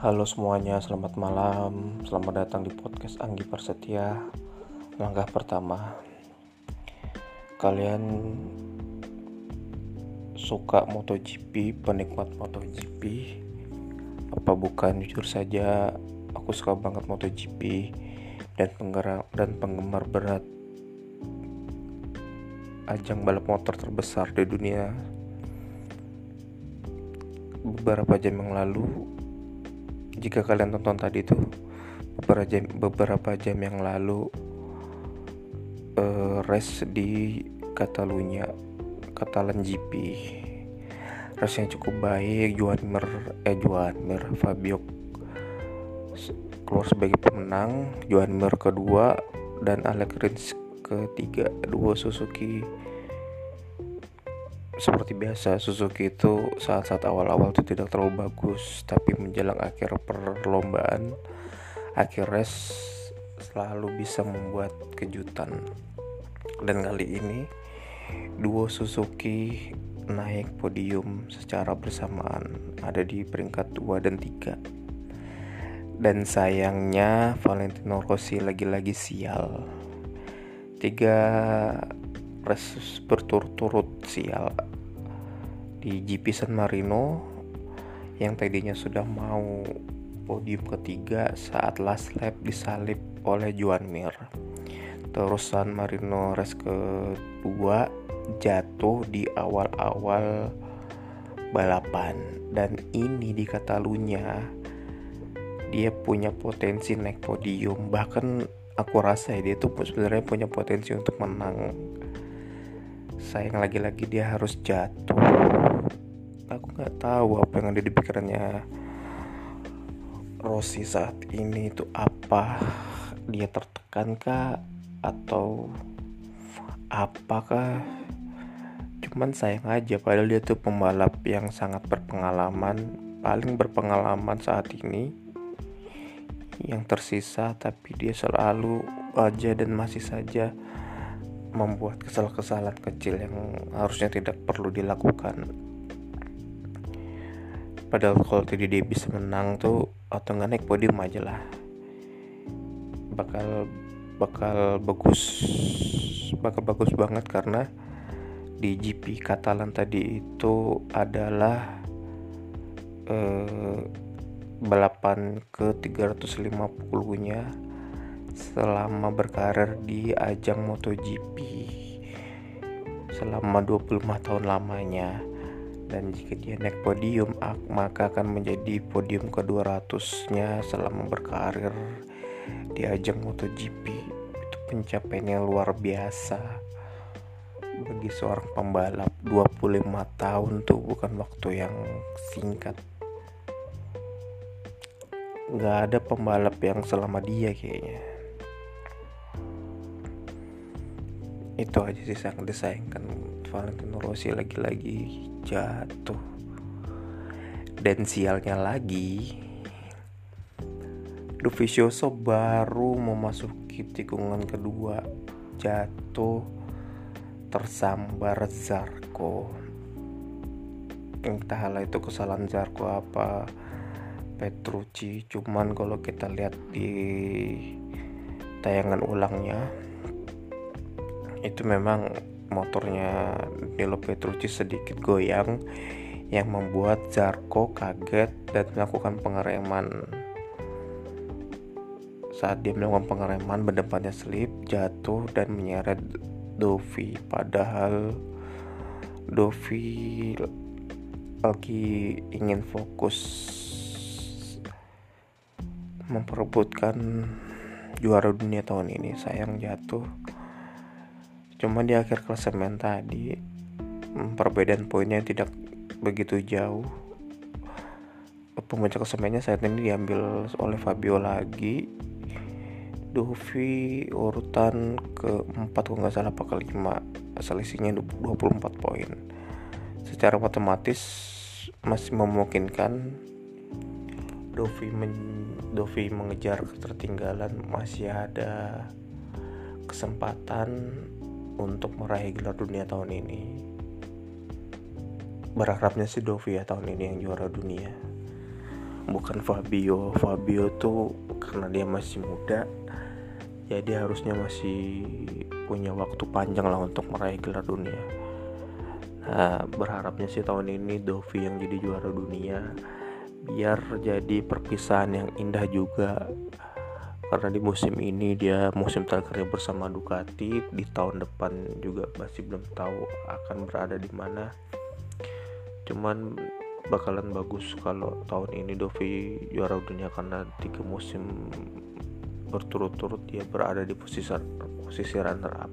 Halo semuanya, selamat malam. Selamat datang di podcast Anggi Persetia. Langkah pertama. Kalian suka MotoGP, penikmat MotoGP? Apa bukan jujur saja aku suka banget MotoGP dan penggerak dan penggemar berat ajang balap motor terbesar di dunia beberapa jam yang lalu jika kalian tonton tadi tuh beberapa jam beberapa jam yang lalu uh, race di Catalunya Catalan GP race yang cukup baik Juan Mer eh Juan Mer Fabio keluar sebagai pemenang Juan Mer kedua dan Alex Rins ketiga dua Suzuki seperti biasa Suzuki itu saat-saat awal-awal itu tidak terlalu bagus tapi menjelang akhir perlombaan akhir race selalu bisa membuat kejutan. Dan kali ini duo Suzuki naik podium secara bersamaan ada di peringkat 2 dan 3 dan sayangnya Valentino Rossi lagi-lagi sial. Tiga race berturut-turut sial di GP San Marino yang tadinya sudah mau podium ketiga saat last lap disalip oleh Juan Mir. Terus San Marino race kedua jatuh di awal-awal balapan. Dan ini di Catalunya dia punya potensi naik podium. Bahkan aku rasa ya dia tuh sebenarnya punya potensi untuk menang sayang lagi-lagi dia harus jatuh. Aku nggak tahu apa yang ada di pikirannya. Rossi saat ini itu apa? Dia tertekan kah? Atau apakah cuman sayang aja padahal dia tuh pembalap yang sangat berpengalaman paling berpengalaman saat ini. Yang tersisa tapi dia selalu aja dan masih saja membuat kesalahan-kesalahan kecil yang harusnya tidak perlu dilakukan. Padahal kalau tadi dia bisa menang tuh atau nggak naik podium aja lah. Bakal bakal bagus bakal bagus banget karena di GP Katalan tadi itu adalah eh, balapan ke 350 nya selama berkarir di ajang MotoGP. Selama 25 tahun lamanya. Dan jika dia naik podium maka akan menjadi podium ke-200 nya selama berkarir di ajang MotoGP. Itu pencapaian yang luar biasa. Bagi seorang pembalap 25 tahun tuh bukan waktu yang singkat. Nggak ada pembalap yang selama dia kayaknya itu aja sih sangat disayangkan. Valentino Rossi lagi-lagi jatuh. Dan sialnya lagi Dovizioso baru memasuki tikungan kedua. Jatuh tersambar Zarko entahlah itu kesalahan Zarko apa? Petrucci. Cuman kalau kita lihat di tayangan ulangnya itu memang motornya Nilo Petrucci sedikit goyang yang membuat Zarko kaget dan melakukan pengereman. Saat dia melakukan pengereman, berdepannya slip, jatuh dan menyeret Dovi. Padahal Dovi lagi ingin fokus memperebutkan juara dunia tahun ini. Sayang jatuh Cuma di akhir klasemen tadi perbedaan poinnya tidak begitu jauh. Pemuncak klasemennya saat ini diambil oleh Fabio lagi. Dovi urutan keempat kalau nggak salah apa kelima selisihnya 24 poin secara otomatis masih memungkinkan Dovi men Dovi mengejar ketertinggalan masih ada kesempatan untuk meraih gelar dunia tahun ini. Berharapnya sih Dovi ya tahun ini yang juara dunia. Bukan Fabio. Fabio tuh karena dia masih muda jadi harusnya masih punya waktu panjang lah untuk meraih gelar dunia. Nah berharapnya sih tahun ini Dovi yang jadi juara dunia biar jadi perpisahan yang indah juga karena di musim ini dia musim terakhirnya bersama Ducati di tahun depan juga masih belum tahu akan berada di mana. Cuman bakalan bagus kalau tahun ini Dovi juara dunia karena tiga musim berturut-turut dia berada di posisi posisi runner up.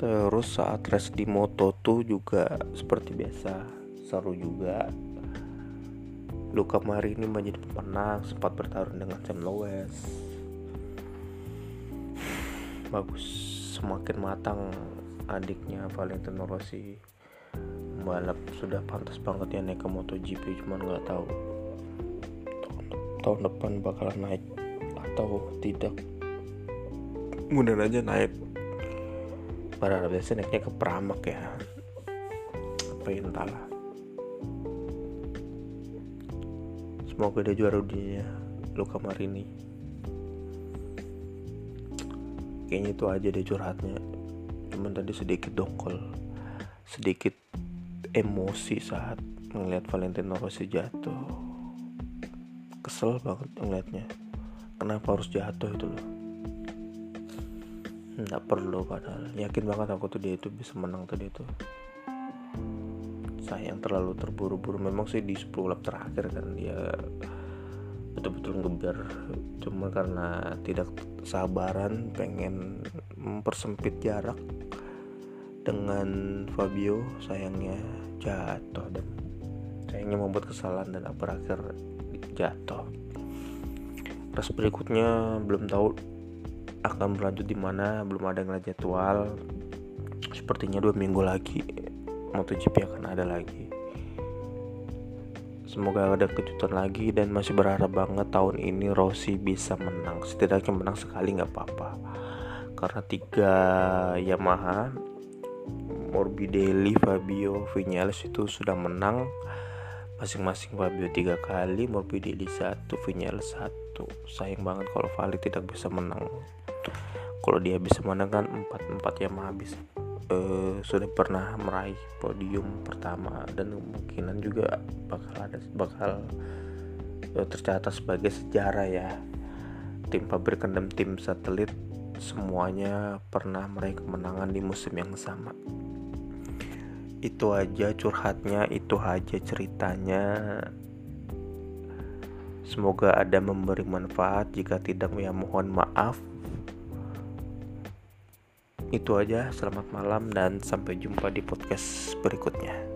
Terus saat race di Moto2 juga seperti biasa seru juga Luka Marini menjadi pemenang sempat bertarung dengan Sam Lowes bagus semakin matang adiknya Valentino Rossi. Balap sudah pantas banget ya naik ke MotoGP cuman nggak tahu tahun depan bakalan naik atau tidak. Mudah aja naik. Pada biasanya naiknya ke Pramak ya. Apa entahlah semoga dia juara dunia Luka Marini. Kayaknya itu aja deh curhatnya. Cuman tadi sedikit dongkol sedikit emosi saat melihat Valentino Rossi jatuh. Kesel banget ngeliatnya. Kenapa harus jatuh itu loh? Nggak perlu padahal. Yakin banget aku tuh dia itu bisa menang tadi itu sayang terlalu terburu-buru. Memang sih di 10 lap terakhir kan dia betul-betul ngeber cuma karena tidak sabaran pengen mempersempit jarak dengan Fabio sayangnya jatuh dan sayangnya membuat kesalahan dan berakhir jatuh. Ras berikutnya belum tahu akan berlanjut di mana belum ada yang jadwal. Sepertinya dua minggu lagi MotoGP akan ada lagi. Semoga ada kejutan lagi dan masih berharap banget tahun ini Rossi bisa menang. Setidaknya menang sekali nggak apa-apa. Karena tiga Yamaha Morbidelli, Fabio, Vinales itu sudah menang. Masing-masing Fabio tiga kali, Morbidelli satu, Vinales satu. Sayang banget kalau Vali tidak bisa menang. Kalau dia bisa menang kan empat empat yang habis uh, sudah pernah meraih podium pertama dan kemungkinan juga bakal ada bakal uh, tercatat sebagai sejarah ya. Tim pabrikan dan tim satelit semuanya pernah meraih kemenangan di musim yang sama. Itu aja curhatnya itu aja ceritanya. Semoga ada memberi manfaat. Jika tidak ya mohon maaf itu aja selamat malam dan sampai jumpa di podcast berikutnya